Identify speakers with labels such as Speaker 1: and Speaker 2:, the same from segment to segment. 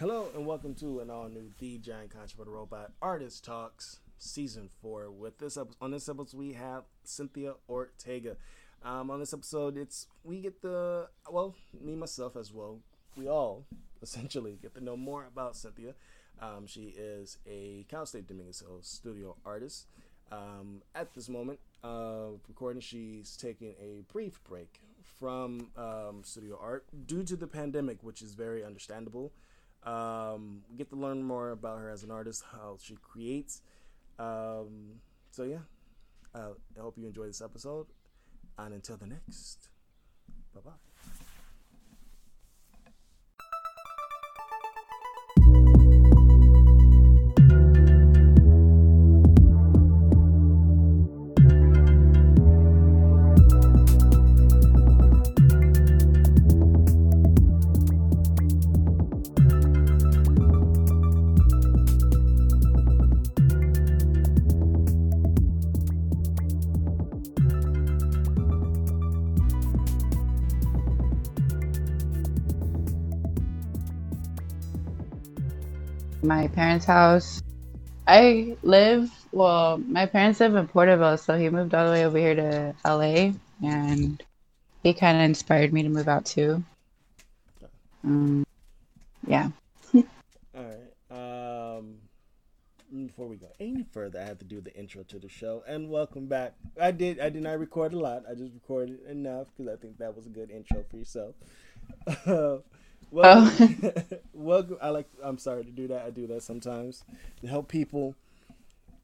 Speaker 1: Hello and welcome to an all new The Giant Controversial Robot Artist Talks Season 4. With this episode, on this episode, we have Cynthia Ortega. Um, on this episode, it's we get the well, me myself as well. We all essentially get to know more about Cynthia. Um, she is a Cal State Dominguez Hills studio artist. Um, at this moment of recording, she's taking a brief break from um, studio art due to the pandemic, which is very understandable. Um, we get to learn more about her as an artist, how she creates. Um, so yeah, uh, I hope you enjoy this episode, and until the next, bye bye.
Speaker 2: My parents' house. I live, well, my parents live in Porterville, so he moved all the way over here to LA, and he kind of inspired me to move out too. Um, yeah.
Speaker 1: All right. Um, before we go any further, I have to do the intro to the show. And welcome back. I did. I did not record a lot. I just recorded enough because I think that was a good intro for yourself. well, oh. welcome. I like. I'm sorry to do that. I do that sometimes to help people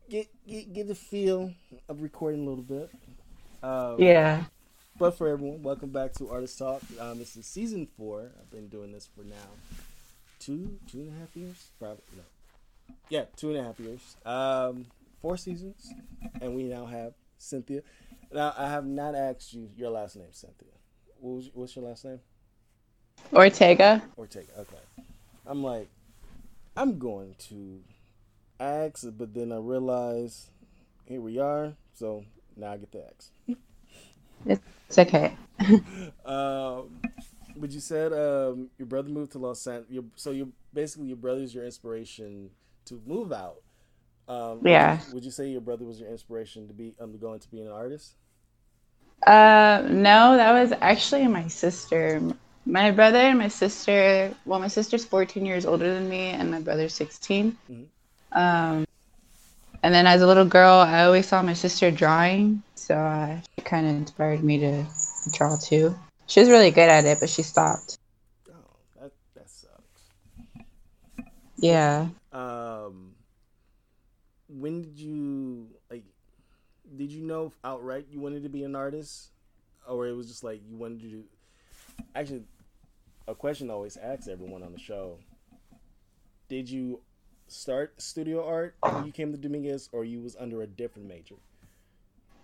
Speaker 1: get get get the feel of recording a little bit.
Speaker 2: Um, yeah.
Speaker 1: But for everyone, welcome back to Artist Talk. Um, this is season four. I've been doing this for now two two and a half years, probably no, yeah, two and a half years. Um, four seasons, and we now have Cynthia. Now I have not asked you your last name, Cynthia. What was, what's your last name?
Speaker 2: Ortega.
Speaker 1: Ortega. Okay. I'm like, I'm going to ask, but then I realize here we are. So now I get the ask.
Speaker 2: it's okay.
Speaker 1: um, but you said um, your brother moved to Los Angeles. So you basically your brother's your inspiration to move out. Um,
Speaker 2: yeah.
Speaker 1: Would you, would you, say your brother was your inspiration to be undergoing to be an artist?
Speaker 2: Uh, no, that was actually my sister. My brother and my sister. Well, my sister's 14 years older than me, and my brother's 16. Mm-hmm. Um, and then as a little girl, I always saw my sister drawing, so uh, it kind of inspired me to draw too. She was really good at it, but she stopped.
Speaker 1: Oh, that that sucks.
Speaker 2: Yeah.
Speaker 1: Um, when did you like? Did you know outright you wanted to be an artist, or it was just like you wanted to do? Actually, a question I always ask everyone on the show: Did you start studio art when you came to Dominguez, or you was under a different major?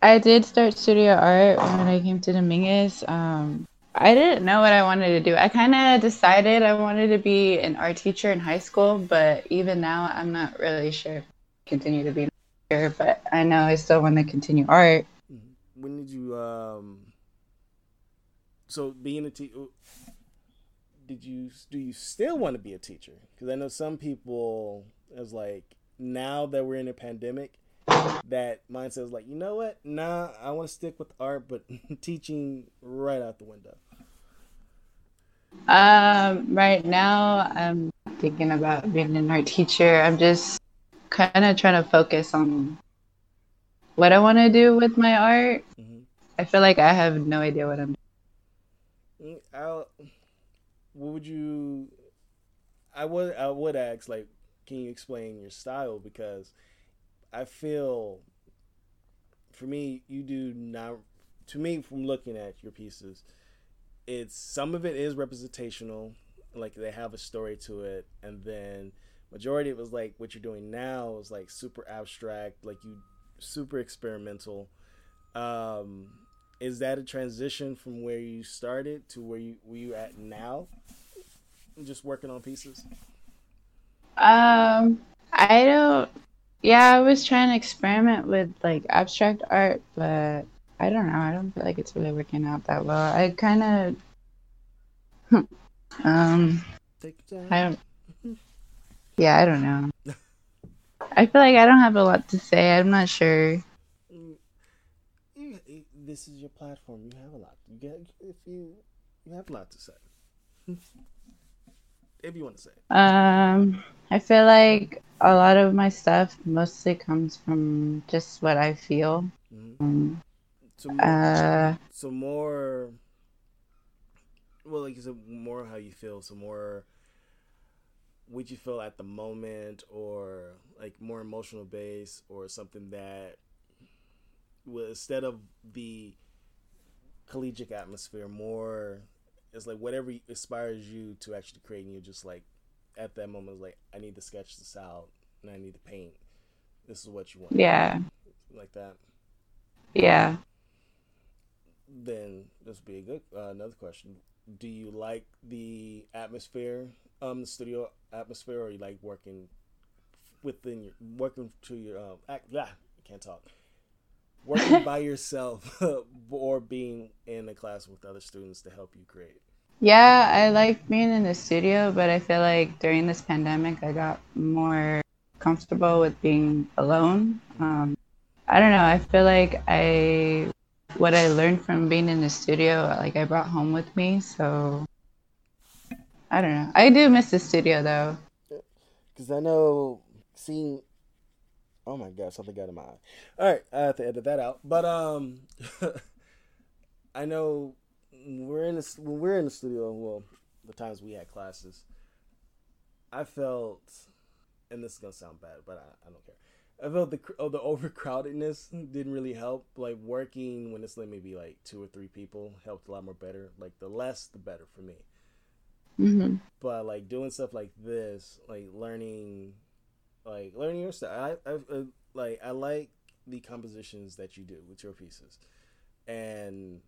Speaker 2: I did start studio art when I came to Dominguez. Um, I didn't know what I wanted to do. I kind of decided I wanted to be an art teacher in high school, but even now, I'm not really sure if I continue to be an art teacher. But I know I still want to continue art.
Speaker 1: Mm-hmm. When did you? Um, so being a teacher, did you do you still want to be a teacher? Because I know some people is like now that we're in a pandemic, that mindset is like, you know what? Nah, I want to stick with art, but teaching right out the window.
Speaker 2: Um, right now, I'm thinking about being an art teacher. I'm just kind of trying to focus on what I want to do with my art. Mm-hmm. I feel like I have no idea what I'm
Speaker 1: doing. Mm, I'll, what would you? I would I would ask like, can you explain your style because I feel for me, you do not. To me, from looking at your pieces, it's some of it is representational, like they have a story to it, and then majority of it was like what you're doing now is like super abstract, like you super experimental. Um, is that a transition from where you started to where you where you at now? Just working on pieces.
Speaker 2: Um, I don't yeah, I was trying to experiment with like abstract art, but I don't know. I don't feel like it's really working out that well. I kind of, um, I don't. Yeah, I don't know. I feel like I don't have a lot to say. I'm not sure.
Speaker 1: This is your platform. You have a lot. You get if you you have a lot to say. if you want to say.
Speaker 2: Um, I feel like a lot of my stuff mostly comes from just what I feel. Mm-hmm. Um,
Speaker 1: so more, uh, so more. Well, like you said, more how you feel. So more what you feel at the moment, or like more emotional base, or something that, instead of the collegiate atmosphere, more it's like whatever inspires you to actually create, and you're just like at that moment, like I need to sketch this out, and I need to paint. This is what you want.
Speaker 2: Yeah.
Speaker 1: Like that.
Speaker 2: Yeah.
Speaker 1: Then this would be a good uh, another question. Do you like the atmosphere, um, the studio atmosphere, or you like working within your working to your um, act? Yeah, I can't talk. Working by yourself or being in a class with other students to help you create.
Speaker 2: Yeah, I like being in the studio, but I feel like during this pandemic, I got more comfortable with being alone. Um, I don't know. I feel like I, what I learned from being in the studio, like I brought home with me. So I don't know. I do miss the studio though.
Speaker 1: Because I know seeing. Oh my god, something got in my eye. All right, I have to edit that out. But um, I know we're in this when we're in the studio, well, the times we had classes, I felt, and this is gonna sound bad, but I, I don't care. I felt the oh, the overcrowdedness didn't really help. Like working when it's like maybe like two or three people helped a lot more better. Like the less, the better for me.
Speaker 2: Mm-hmm.
Speaker 1: But like doing stuff like this, like learning, like learning your stuff. I, I, I like I like the compositions that you do with your pieces, and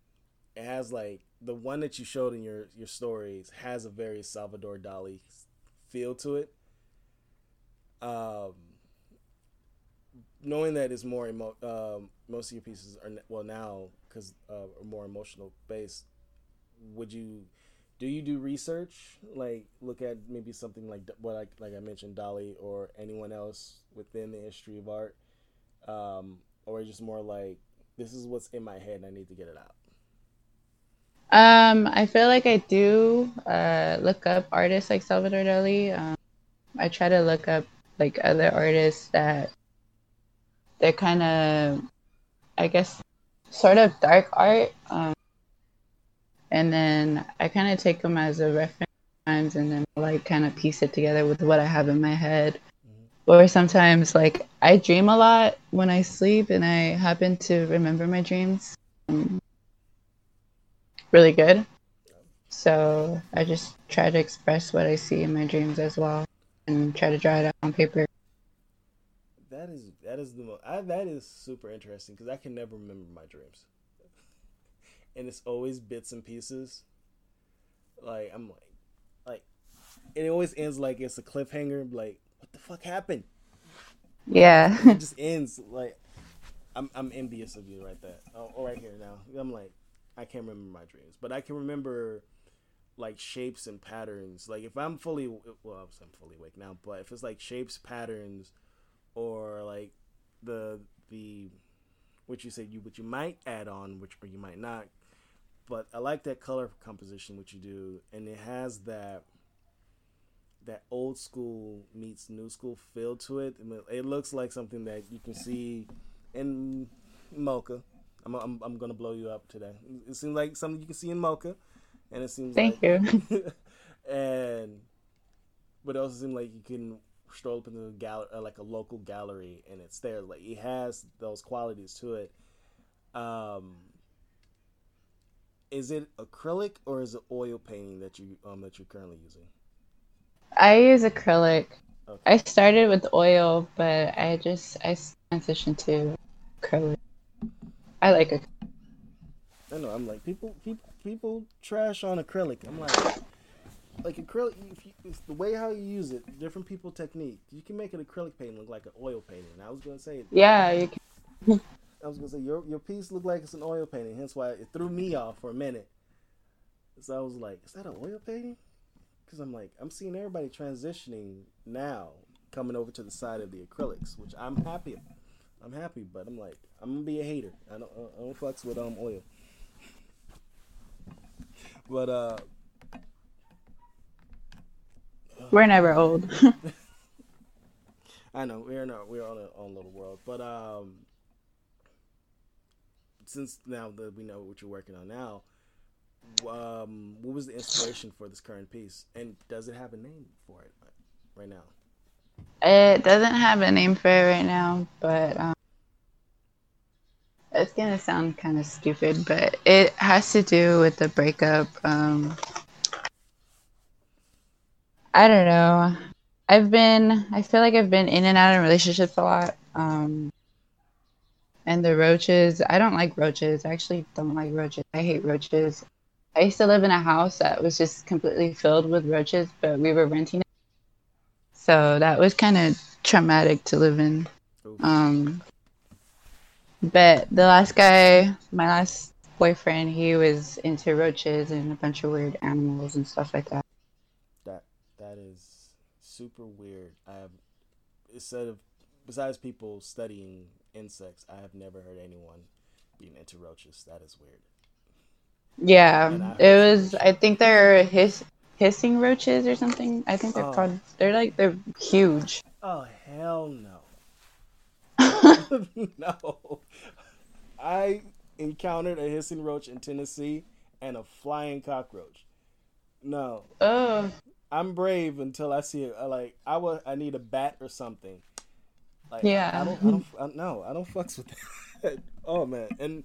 Speaker 1: it has like the one that you showed in your your stories has a very Salvador Dali feel to it. Um, knowing that it's more emo- um, most of your pieces are well now because uh, are more emotional based. Would you do you do research like look at maybe something like what like like I mentioned Dali or anyone else within the history of art, um, or just more like this is what's in my head and I need to get it out.
Speaker 2: Um, I feel like I do uh, look up artists like Salvador Dali. Um, I try to look up like other artists that they're kind of, I guess, sort of dark art. And then I kind of take them as a reference times and then like kind of piece it together with what I have in my head. Mm-hmm. Or sometimes like I dream a lot when I sleep and I happen to remember my dreams. Um, really good. So I just try to express what I see in my dreams as well, and try to draw it out on paper.
Speaker 1: That is that is the most, I, that is super interesting because I can never remember my dreams, and it's always bits and pieces. Like I'm like, like, and it always ends like it's a cliffhanger. Like what the fuck happened?
Speaker 2: Yeah,
Speaker 1: it just ends like I'm I'm envious of you right there. Oh, right here now. I'm like I can't remember my dreams, but I can remember like shapes and patterns. Like if I'm fully well, I'm fully awake now, but if it's like shapes, patterns, or like the the which you said you what you might add on, which or you might not. But I like that color composition which you do, and it has that that old school meets new school feel to it. It looks like something that you can see in MoCA I'm, I'm, I'm gonna blow you up today. It seems like something you can see in MoCA, and it seems
Speaker 2: thank
Speaker 1: like,
Speaker 2: you.
Speaker 1: and but it also seems like you can stroll up into a gallery, uh, like a local gallery, and it's there. Like it has those qualities to it. Um, is it acrylic or is it oil painting that you um that you're currently using?
Speaker 2: I use acrylic. Okay. I started with oil, but I just I transitioned to acrylic. I like it.
Speaker 1: I know. I'm like people. People. People trash on acrylic. I'm like, like acrylic. If you, if the way how you use it, different people technique. You can make an acrylic painting look like an oil painting. I was gonna say.
Speaker 2: Yeah, you
Speaker 1: can. I was gonna say your your piece looked like it's an oil painting. Hence why it threw me off for a minute. So I was like, is that an oil painting? because I'm like I'm seeing everybody transitioning now, coming over to the side of the acrylics, which I'm happy. I'm happy, but I'm like I'm gonna be a hater. I don't I don't fucks with um oil. But uh,
Speaker 2: we're never old.
Speaker 1: I know we're not we're on our own little world, but um, since now that we know what you're working on now, um, what was the inspiration for this current piece, and does it have a name for it right now?
Speaker 2: It doesn't have a name for it right now, but um, it's gonna sound kind of stupid, but it has to do with the breakup. Um, I don't know. I've been, I feel like I've been in and out of relationships a lot. Um, and the roaches, I don't like roaches. I actually don't like roaches. I hate roaches. I used to live in a house that was just completely filled with roaches, but we were renting it. So that was kind of traumatic to live in. Um, but the last guy, my last boyfriend, he was into roaches and a bunch of weird animals and stuff like that.
Speaker 1: That that is super weird. I have instead of besides people studying insects, I have never heard anyone being into roaches. That is weird.
Speaker 2: Yeah, it was. I think they're hiss, hissing roaches or something. I think they're oh. called. They're like they're huge.
Speaker 1: Oh hell no. no. I encountered a hissing roach in Tennessee and a flying cockroach. No.
Speaker 2: Oh.
Speaker 1: I'm brave until I see it. Like I will. I need a bat or something.
Speaker 2: Like, yeah.
Speaker 1: I, I don't. I don't. I, no, I don't fucks with that. oh man, and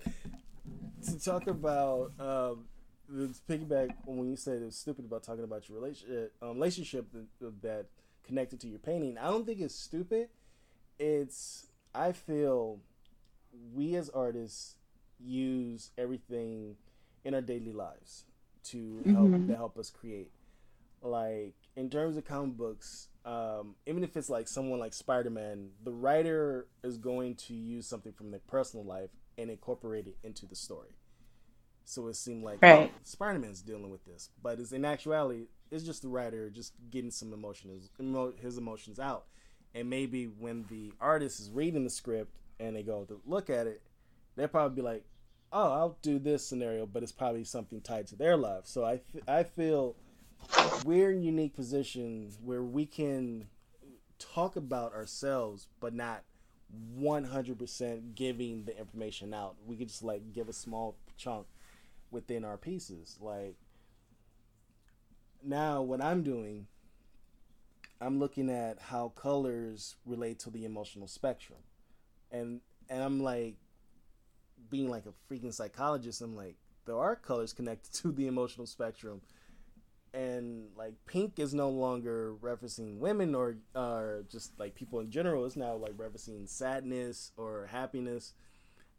Speaker 1: to talk about um, the piggyback when you said it was stupid about talking about your relationship, um, relationship that, that connected to your painting. I don't think it's stupid. It's I feel we as artists use everything in our daily lives to help mm-hmm. to help us create. Like in terms of comic books, um, even if it's like someone like Spider Man, the writer is going to use something from their personal life and incorporate it into the story. So it seemed like right. oh, Spider Man's dealing with this, but it's in actuality, it's just the writer just getting some emotions, his emotions out. And maybe when the artist is reading the script and they go to look at it, they'll probably be like, "Oh, I'll do this scenario," but it's probably something tied to their life. So I, I feel we're in unique positions where we can talk about ourselves, but not 100% giving the information out. We could just like give a small chunk within our pieces. Like now, what I'm doing, I'm looking at how colors relate to the emotional spectrum, and and I'm like being like a freaking psychologist. I'm like there are colors connected to the emotional spectrum and like pink is no longer referencing women or just like people in general. It's now like referencing sadness or happiness.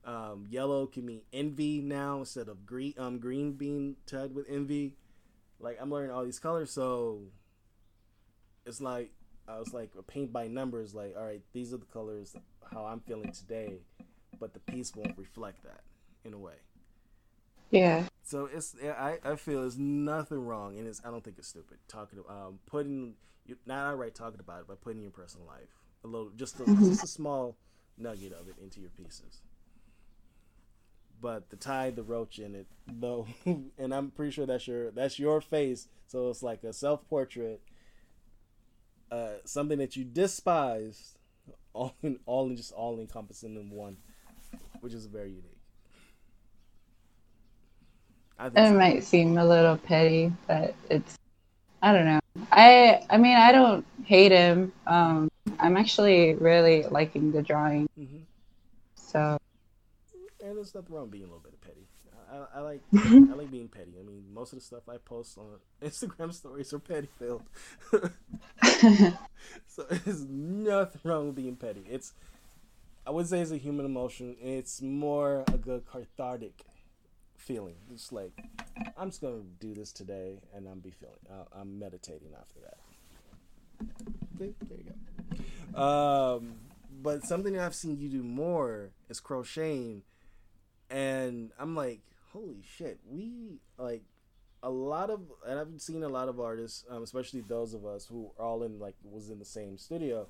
Speaker 1: Um, yellow can mean envy now instead of green um green being tied with envy. Like i'm learning all these colors so it's like i was like paint by numbers like all right these are the colors how i'm feeling today but the piece won't reflect that in a way
Speaker 2: yeah.
Speaker 1: So it's I, I feel there's nothing wrong, and it's I don't think it's stupid talking um putting you not outright talking about it, but putting your personal life a little just a, mm-hmm. just a small nugget of it into your pieces. But the tie the roach in it though, and I'm pretty sure that's your that's your face, so it's like a self portrait, uh, something that you despise, all in all in just all encompassing in one, which is very unique.
Speaker 2: It might seem a little petty, but it's I don't know. I I mean I don't hate him. Um, I'm actually really liking the drawing. Mm-hmm. So.
Speaker 1: And there's nothing wrong being a little bit petty. I, I like I like being petty. I mean, most of the stuff I post on Instagram stories are petty filled. so there's nothing wrong with being petty. It's I would say it's a human emotion. It's more a good cathartic feeling. It's like I'm just gonna do this today, and I'm be feeling. Uh, I'm meditating after that. there you go. Um, but something I've seen you do more is crocheting, and I'm like, holy shit, we like a lot of, and I've seen a lot of artists, um, especially those of us who are all in like was in the same studio.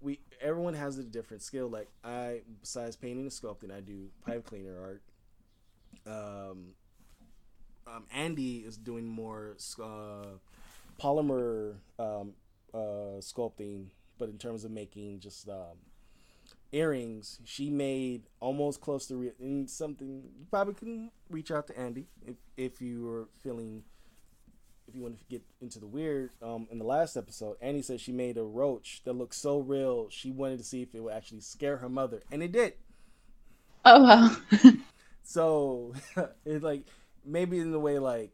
Speaker 1: We everyone has a different skill. Like I, besides painting and sculpting, I do pipe cleaner art. Um, um, Andy is doing more uh, polymer um, uh, sculpting, but in terms of making just um, earrings, she made almost close to re- something. You probably can reach out to Andy if if you were feeling if you want to get into the weird. Um, in the last episode, Andy said she made a roach that looked so real. She wanted to see if it would actually scare her mother, and it did.
Speaker 2: Oh wow.
Speaker 1: so it's like maybe in the way like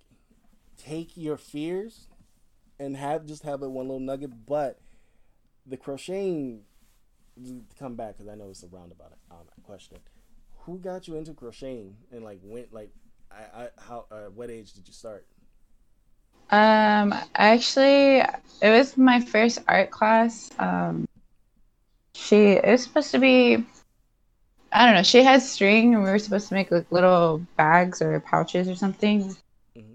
Speaker 1: take your fears and have just have it one little nugget, but the crocheting come back because I know it's a roundabout um, question. Who got you into crocheting and like went like I, I how uh, what age did you start?
Speaker 2: Um, actually, it was my first art class. Um, she it was supposed to be. I don't know. She had string, and we were supposed to make like little bags or pouches or something. Mm-hmm.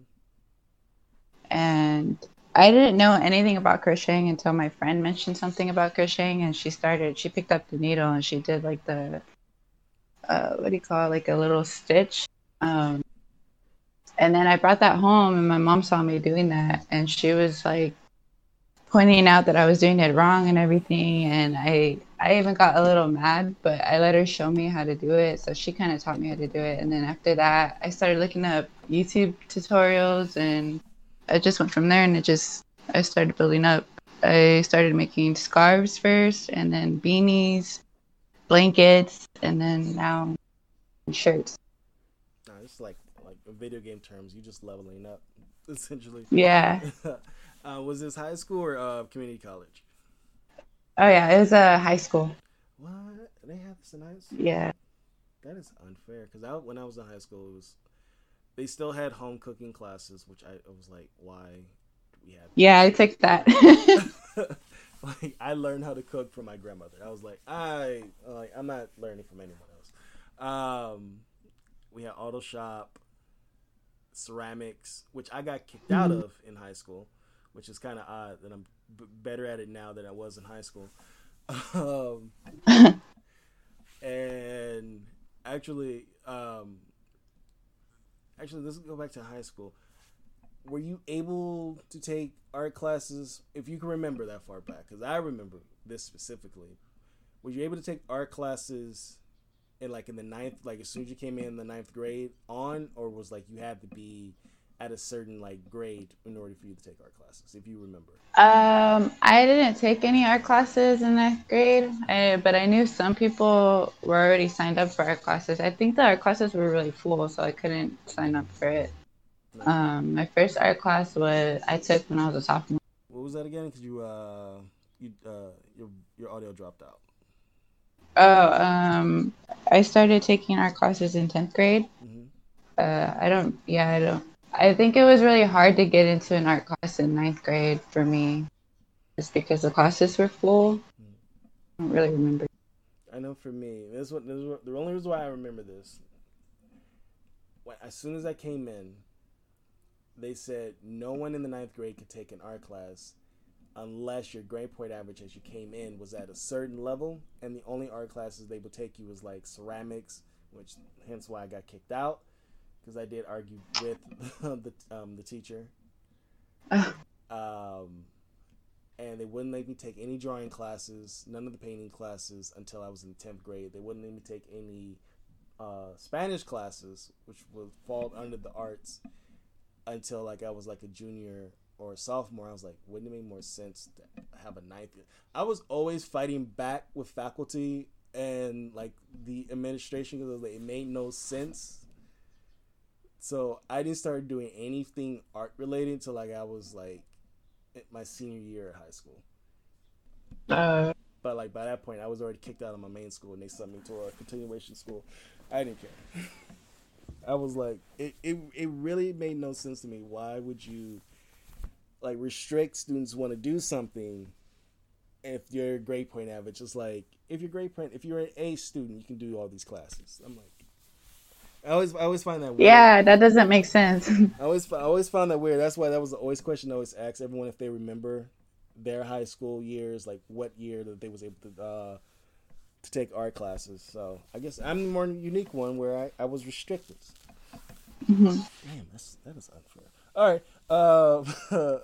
Speaker 2: And I didn't know anything about crocheting until my friend mentioned something about crocheting, and she started. She picked up the needle and she did like the, uh, what do you call it, like a little stitch. Um, and then I brought that home, and my mom saw me doing that, and she was like pointing out that I was doing it wrong and everything. And I, I even got a little mad, but I let her show me how to do it. So she kind of taught me how to do it. And then after that, I started looking up YouTube tutorials and I just went from there and it just I started building up. I started making scarves first and then beanies, blankets, and then now shirts.
Speaker 1: It's like like video game terms, you just leveling up essentially.
Speaker 2: Yeah.
Speaker 1: uh, was this high school or uh, community college?
Speaker 2: Oh yeah, it was a uh, high school.
Speaker 1: What? They have this in high school?
Speaker 2: Yeah.
Speaker 1: That is unfair because I, when I was in high school, it was they still had home cooking classes, which I, I was like, why do we have?
Speaker 2: Yeah, I took that.
Speaker 1: like I learned how to cook from my grandmother. I was like, I like I'm not learning from anyone else. Um, we had auto shop, ceramics, which I got kicked mm-hmm. out of in high school, which is kind of odd that I'm b- better at it now than I was in high school. Um, and actually, um, actually let's go back to high school. Were you able to take art classes if you can remember that far back? Because i remember this specifically. Were you able to take art classes in like in the ninth like as soon as you came in the ninth grade on or was like you had to be at a certain like grade in order for you to take art classes if you remember?
Speaker 2: Um i didn't take any art classes in ninth grade I, but i knew some people were already signed up for art classes. I think the art classes were really full so i couldn't sign up for it. Um my first art class was i took when i was a sophomore.
Speaker 1: What was that again? Because you uh you uh your your audio dropped out.
Speaker 2: Oh um i started taking art classes in 10th grade. Mm-hmm. uh i don't yeah i don't I think it was really hard to get into an art class in ninth grade for me, just because the classes were full. I don't really remember.
Speaker 1: I know for me, this what the only reason why I remember this. When, as soon as I came in, they said no one in the ninth grade could take an art class unless your grade point average as you came in was at a certain level, and the only art classes they would take you was like ceramics, which hence why I got kicked out because I did argue with the um, the teacher. um, and they wouldn't let me take any drawing classes, none of the painting classes until I was in tenth grade. They wouldn't let me take any uh, Spanish classes, which would fall under the arts, until like I was like a junior or a sophomore. I was like, wouldn't it make more sense to have a ninth? I was always fighting back with faculty and like the administration because like, it made no sense so I didn't start doing anything art related until like I was like my senior year at high school. Uh, but like by that point, I was already kicked out of my main school, and they sent me to a continuation school. I didn't care. I was like, it, it, it really made no sense to me. Why would you like restrict students want to do something if your grade point average is like if your grade point if you're an A student, you can do all these classes. I'm like, I always I always find that weird.
Speaker 2: Yeah, that doesn't make sense.
Speaker 1: I always I always found that weird. That's why that was the always question I always ask everyone if they remember their high school years, like what year that they was able to uh, to take art classes. So I guess I'm the more unique one where I, I was restricted.
Speaker 2: Mm-hmm.
Speaker 1: Damn, that's that is unfair. All right. Uh,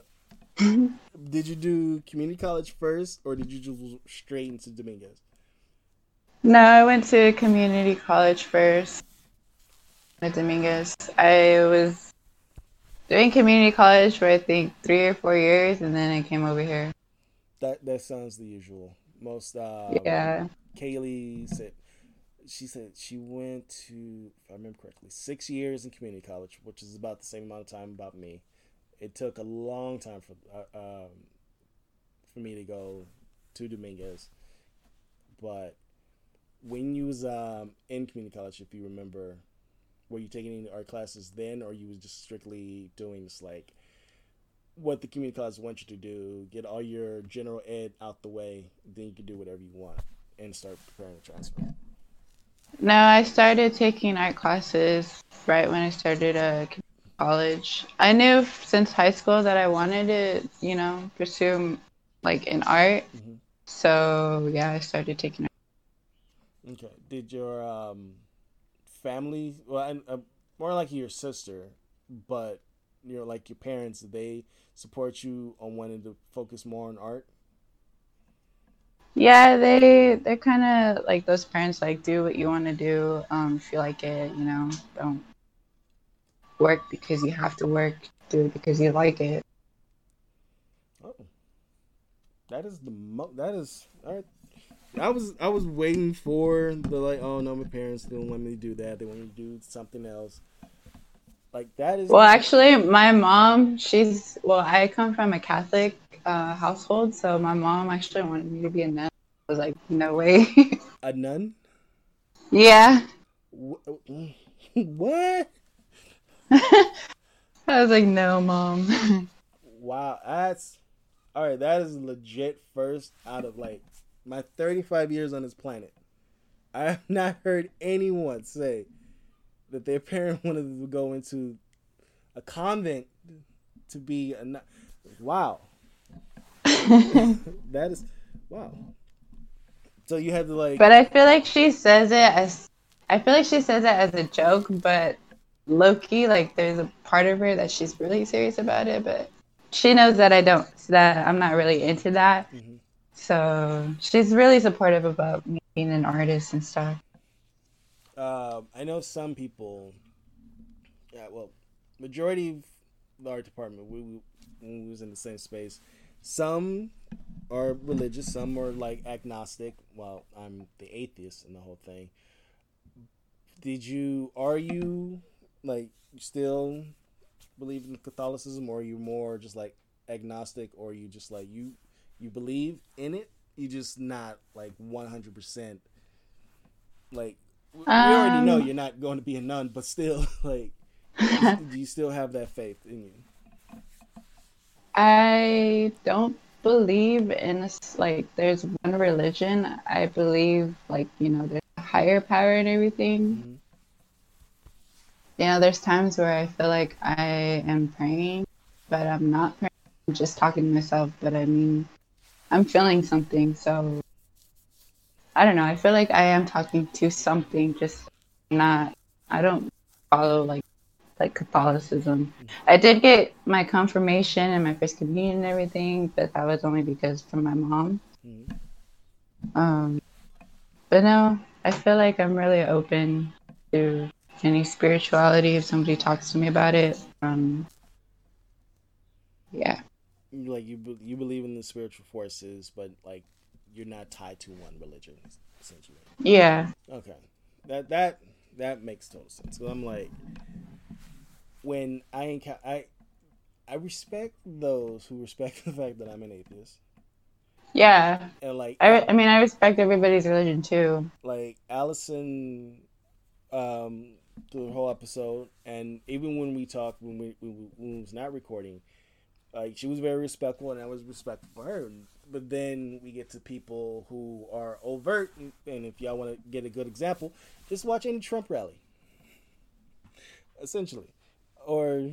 Speaker 1: did you do community college first, or did you just straight into Dominguez?
Speaker 2: No, I went to community college first. Dominguez, I was doing community college for I think three or four years, and then I came over here.
Speaker 1: That that sounds the usual. Most uh,
Speaker 2: Yeah.
Speaker 1: Kaylee said she said she went to, if I remember correctly, six years in community college, which is about the same amount of time about me. It took a long time for uh, um, for me to go to Dominguez, but when you was um, in community college, if you remember, were you taking any art classes then, or you was just strictly doing this like what the community college wants you to do, get all your general ed out the way, then you can do whatever you want and start preparing to transfer.
Speaker 2: No, I started taking art classes right when I started uh, college. I knew since high school that I wanted to, you know, pursue like in art.
Speaker 1: Mhm.
Speaker 2: So yeah, I started taking. art.
Speaker 1: Okay. Did your um, family, well, and, uh, more like your sister, but you know, like your parents, they support you on wanting to focus more on art?
Speaker 2: Yeah, they they're kind of like those parents like do what you want to do. Um, if you like it, you know, don't work because you have to work. Do it because you like it.
Speaker 1: Oh, that is the mo. That is all right. I was I was waiting for the like. Oh no, my parents didn't want me to do that. They want me to do something else. Like that is.
Speaker 2: Well, actually, my mom, she's well, I come from a Catholic uh, household, so my mom actually wanted me to be a nun. I was like, no way.
Speaker 1: a nun.
Speaker 2: yeah,
Speaker 1: What?
Speaker 2: I was like, no, mom.
Speaker 1: Wow, that's all right. That is legit. First out of like my 35 years on this planet, I have not heard anyone say that their parent wanted to go into a convent to be a. nun. Wow, that is wow. So you had to like.
Speaker 2: but I feel like she says it as, I feel like she says it as a joke, but Loki, like, there's a part of her that she's really serious about it, but she knows that I don't, that I'm not really into that.
Speaker 1: Mhm.
Speaker 2: So she's really supportive about me being an artist and stuff.
Speaker 1: Um, I know some people. Yeah, well, majority of the art department, we, we we was in the same space, some are religious, some are like agnostic. Well, I'm the atheist in the whole thing. Did you? Are you like still believe in Catholicism, or are you more just like agnostic, or you just like you you believe in it? You just not like one hundred percent like we already know
Speaker 2: Um,
Speaker 1: you're not going to be a nun, but still, like, do you still have that faith in you?
Speaker 2: I don't believe in this, like, there's one religion. I believe, like, you know, there's a higher power and everything.
Speaker 1: Mhm.
Speaker 2: You know, there's times where I feel like I am praying, but I'm not praying. I'm just talking to myself, but I mean, I'm feeling something. So, I don't know. I feel like I am talking to something, just not, I don't follow, like, like Catholicism. I did get my confirmation and my first communion and everything, but that was only because from my mom.
Speaker 1: Mhm.
Speaker 2: Um, but no, I feel like I'm really open to any spirituality if somebody talks to me about it. Um, yeah,
Speaker 1: like you you believe in the spiritual forces, but like you're not tied to one religion, essentially.
Speaker 2: yeah,
Speaker 1: Okay, that that that makes total sense. So I'm like, when I encounter, I I respect those who respect the fact that I'm an atheist,
Speaker 2: yeah.
Speaker 1: and like
Speaker 2: I, I mean, I respect everybody's religion too.
Speaker 1: like Allison um through the whole episode and even when we talked when we when we, when we was not recording like she was very respectful and I was respectful for her. But then we get to people who are overt and if y'all want to get a good example just watch any Trump rally. Essentially, or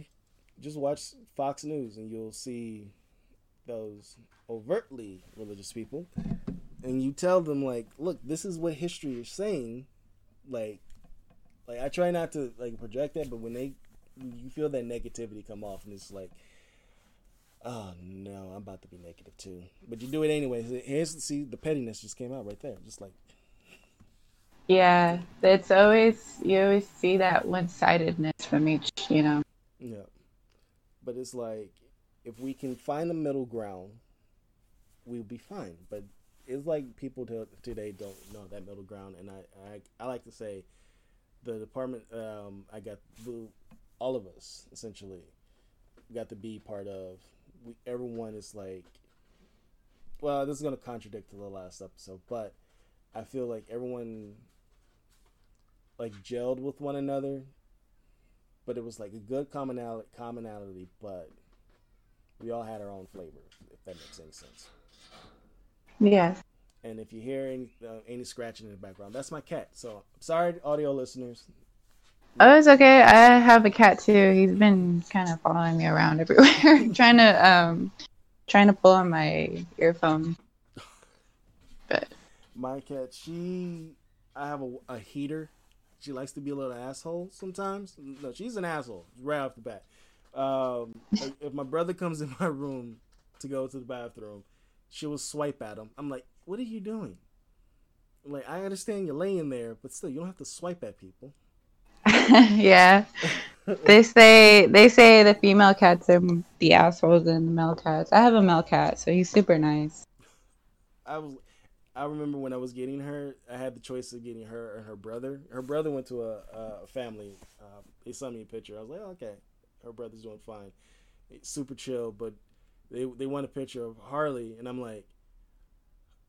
Speaker 1: just watch Fox News and you'll see those overtly religious people, and you tell them like, look, this is what history is saying, like, like I try not to like project that, but when they you feel that negativity come off, and it's like, oh no, I'm about to be negative too. But you do it anyway. Here's see the pettiness just came out right there, just like.
Speaker 2: Yeah, it's always you always see that one sidedness from each, you know.
Speaker 1: Yeah, but it's like if we can find the middle ground, we'll be fine. But it's like people today don't know that middle ground, and I I, I like to say, the department um, I got all of us essentially got to be part of. We everyone is like, well, this is gonna contradict to the last episode, but I feel like everyone like gelled with one another, but it was like a good commonality, commonality, but we all had our own flavor, if that makes any sense.
Speaker 2: Yeah.
Speaker 1: And if you hear any uh, any scratching in the background, that's my cat. So sorry, audio listeners.
Speaker 2: Oh, it's okay. I have a cat too. He's been kind of following me around everywhere, trying to um, trying to pull on my earphone. But
Speaker 1: my cat, she, I have a, a heater. She likes to be a little asshole sometimes. No, she's an asshole right off the bat. Um, if my brother comes in my room to go to the bathroom, she will swipe at him. I'm like, what are you doing? Like, I understand you're laying there, but still, you don't have to swipe at people.
Speaker 2: yeah. they say they say the female cats are the assholes than the male cats. I have a male cat, so he's super nice.
Speaker 1: I was I remember when I was getting her, I had the choice of getting her and her brother. Her brother went to a, a family. Uh, he sent me a picture. I was like, oh, okay, her brother's doing fine, super chill. But they they want a picture of Harley, and I'm like,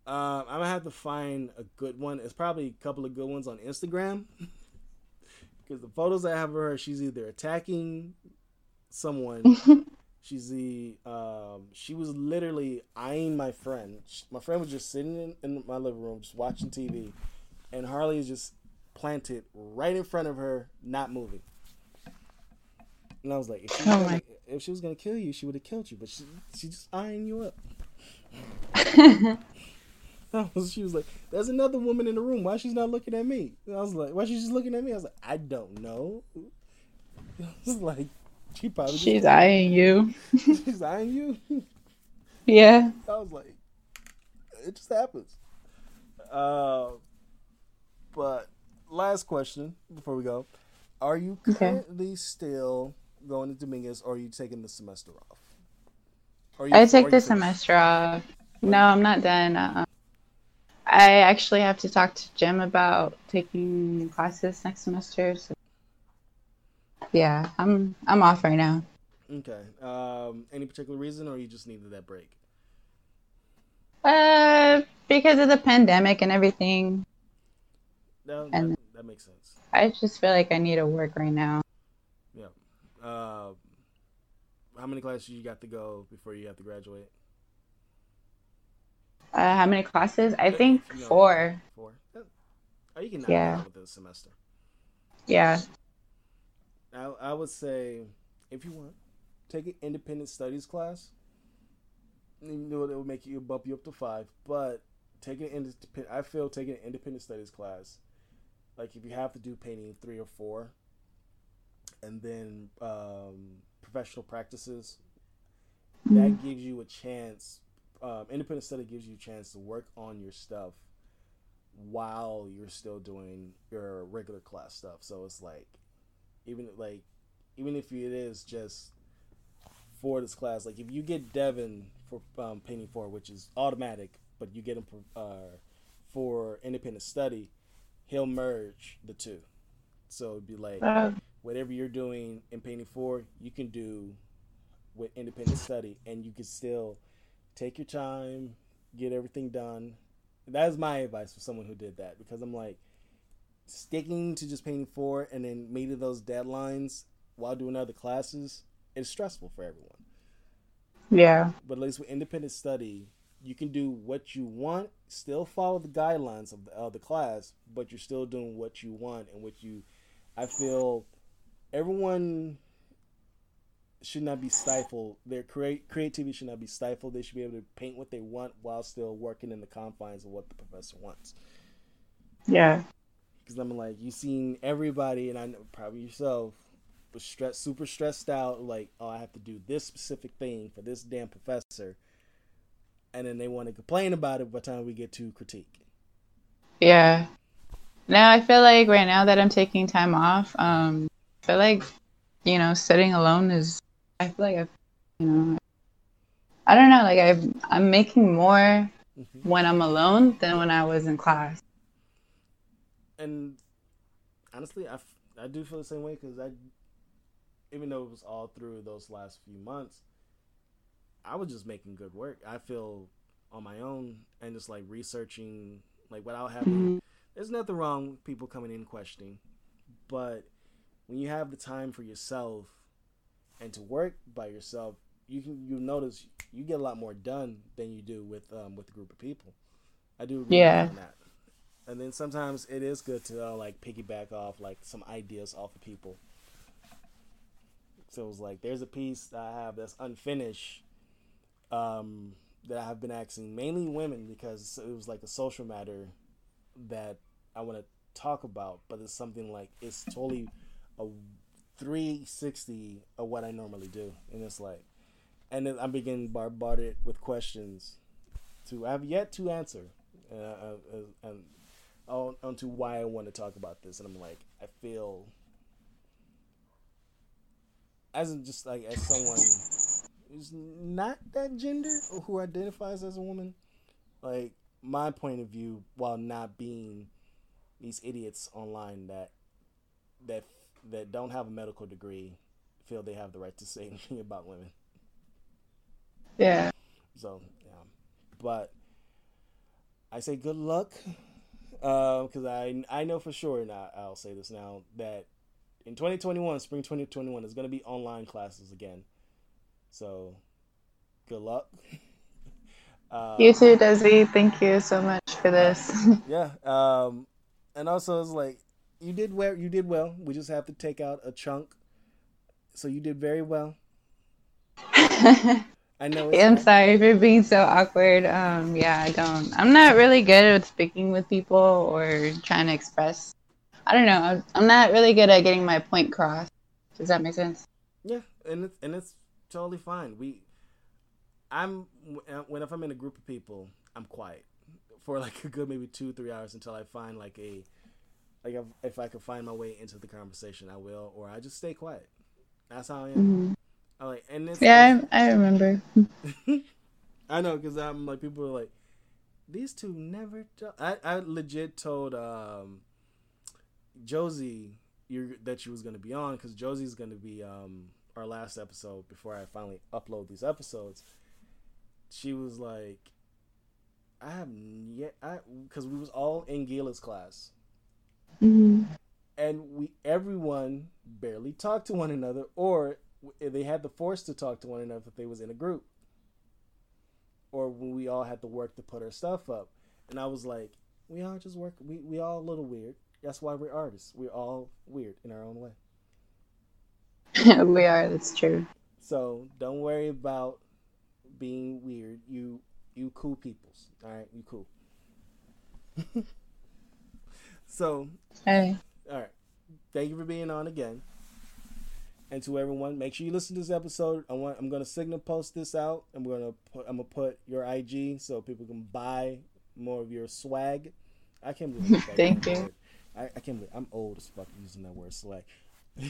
Speaker 1: uh, I'm gonna have to find a good one. It's probably a couple of good ones on Instagram. because the photos I have of her, she's either attacking someone. she's the um, she was literally eyeing my friend. My friend was just sitting in, in my living room, just watching TV, and Harley is just planted right in front of her, not moving. And I was like, if she, oh gonna, if she was gonna kill you, she would have killed you. But she, she's just eyeing you up. she was like, "There's another woman in the room. Why she's not looking at me?" And I was like, "Why she's just looking at me?" I was like, "I don't know." It's like she probably
Speaker 2: she's eyeing you.
Speaker 1: she's eyeing you.
Speaker 2: Yeah.
Speaker 1: I was like, it just happens. Uh, but last question before we go: Are you currently okay. still going to Dominguez, or are you taking the semester off?
Speaker 2: I take the semester off. No, I'm not done. I actually have to talk to Jim about taking classes next semester. So yeah, I'm I'm off right now.
Speaker 1: Okay. Um, any particular reason, or you just needed that break?
Speaker 2: Uh, because of the pandemic and everything.
Speaker 1: No, and that, that makes sense.
Speaker 2: I just feel like I need to work right now.
Speaker 1: Yeah. Uh, how many classes you got to go before you have to graduate?
Speaker 2: Uh, how many classes? I think no, four.
Speaker 1: Four. Oh, you can knock yeah. out with semester.
Speaker 2: Yeah.
Speaker 1: I I would say if you want, take an independent studies class. Even though it will make you bump you up to five, but taking independent, I feel taking an independent studies class, like if you have to do painting three or four, and then um, professional practices, mm-hmm. that gives you a chance um, independent study gives you a chance to work on your stuff while you're still doing your regular class stuff. So it's like, even like, even if it is just for this class, like if you get Devin for um, painting four, which is automatic, but you get him for, uh, for independent study, he'll merge the two. So it'd be like uh, whatever you're doing in painting four, you can do with independent study, and you can still take your time, get everything done. That is my advice for someone who did that because I'm like sticking to just painting four and then meeting those deadlines while doing other classes is stressful for everyone.
Speaker 2: Yeah.
Speaker 1: But at least with independent study, you can do what you want, still follow the guidelines of the, of the class, but you're still doing what you want and what you, I feel, everyone should not be stifled. Their create creativity should not be stifled. They should be able to paint what they want while still working in the confines of what the professor wants.
Speaker 2: Yeah.
Speaker 1: Because I'm like, you've seen everybody, and I know probably yourself was stressed, super stressed out. Like, oh, I have to do this specific thing for this damn professor, and then they want to complain about it by the time we get to critique.
Speaker 2: Yeah. Now I feel like right now that I'm taking time off, um, I feel like you know, sitting alone is. I feel like I've, you know, I don't know. Like I, I'm making more mm-hmm. when I'm alone than when I was in class.
Speaker 1: And honestly, I, I do feel the same way because I, even though it was all through those last few months, I was just making good work. I feel on my own and just like researching, like without having. Mm-hmm. There's nothing wrong with people coming in questioning, but when you have the time for yourself and to work by yourself, you can you notice you get a lot more done than you do with um, with a group of people. I do
Speaker 2: yeah.
Speaker 1: that. And then sometimes it is good to uh, like piggyback off like some ideas off of people. So it was like there's a piece that I have that's unfinished um, that I've been asking mainly women because it was like a social matter that I want to talk about, but it's something like it's totally a 360 of what I normally do, and it's like, and then I'm beginning bombarded with questions to I have yet to answer, uh, uh, and on onto why I want to talk about this, and I'm like, I feel as just like as someone who's not that gender or who identifies as a woman, like my point of view, while not being these idiots online that that that don't have a medical degree feel they have the right to say anything about women.
Speaker 2: Yeah.
Speaker 1: So, yeah. But I say good luck because uh, I I know for sure, and I, I'll say this now, that in 2021, spring 2021, there's going to be online classes again. So, good luck.
Speaker 2: Uh, you too, Desi. Thank you so much for this.
Speaker 1: yeah. Um, and also, it's like you did well. You did well. We just have to take out a chunk. So you did very well. I know.
Speaker 2: I'm sorry for being so awkward. Um, yeah, I don't. I'm not really good at speaking with people or trying to express. I don't know. I'm not really good at getting my point across. Does that make sense?
Speaker 1: Yeah, and it's and it's totally fine. We, I'm when if I'm in a group of people, I'm quiet for like a good maybe two three hours until I find like a like if, if I could find my way into the conversation, I will, or I just stay quiet. That's how I am. Mm-hmm. I like, and this.
Speaker 2: Yeah, I, I remember.
Speaker 1: I know because I'm like people are like, these two never. I I legit told um, Josie you that she was gonna be on because Josie's gonna be um our last episode before I finally upload these episodes. She was like, I have yet I because we was all in Gila's class
Speaker 2: Mm-hmm.
Speaker 1: And we everyone barely talked to one another, or they had the force to talk to one another if they was in a group, or when we all had to work to put our stuff up. And I was like, we all just work. We we all a little weird. That's why we're artists. We're all weird in our own way.
Speaker 2: we are. That's true.
Speaker 1: So don't worry about being weird. You you cool peoples. All right, you cool. So,
Speaker 2: hey.
Speaker 1: All right. Thank you for being on again. And to everyone, make sure you listen to this episode. I want I'm gonna signal post this out. I'm gonna put I'm gonna put your IG so people can buy more of your swag. I can't believe
Speaker 2: Thank you.
Speaker 1: I, I can't believe I'm old as fuck using that word swag.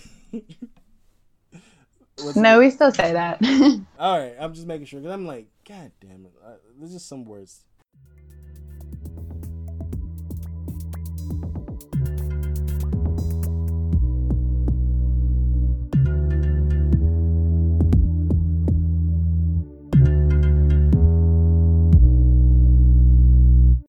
Speaker 2: no, we still say that.
Speaker 1: All right, I'm just making sure because I'm like, God damn it, uh, there's just some words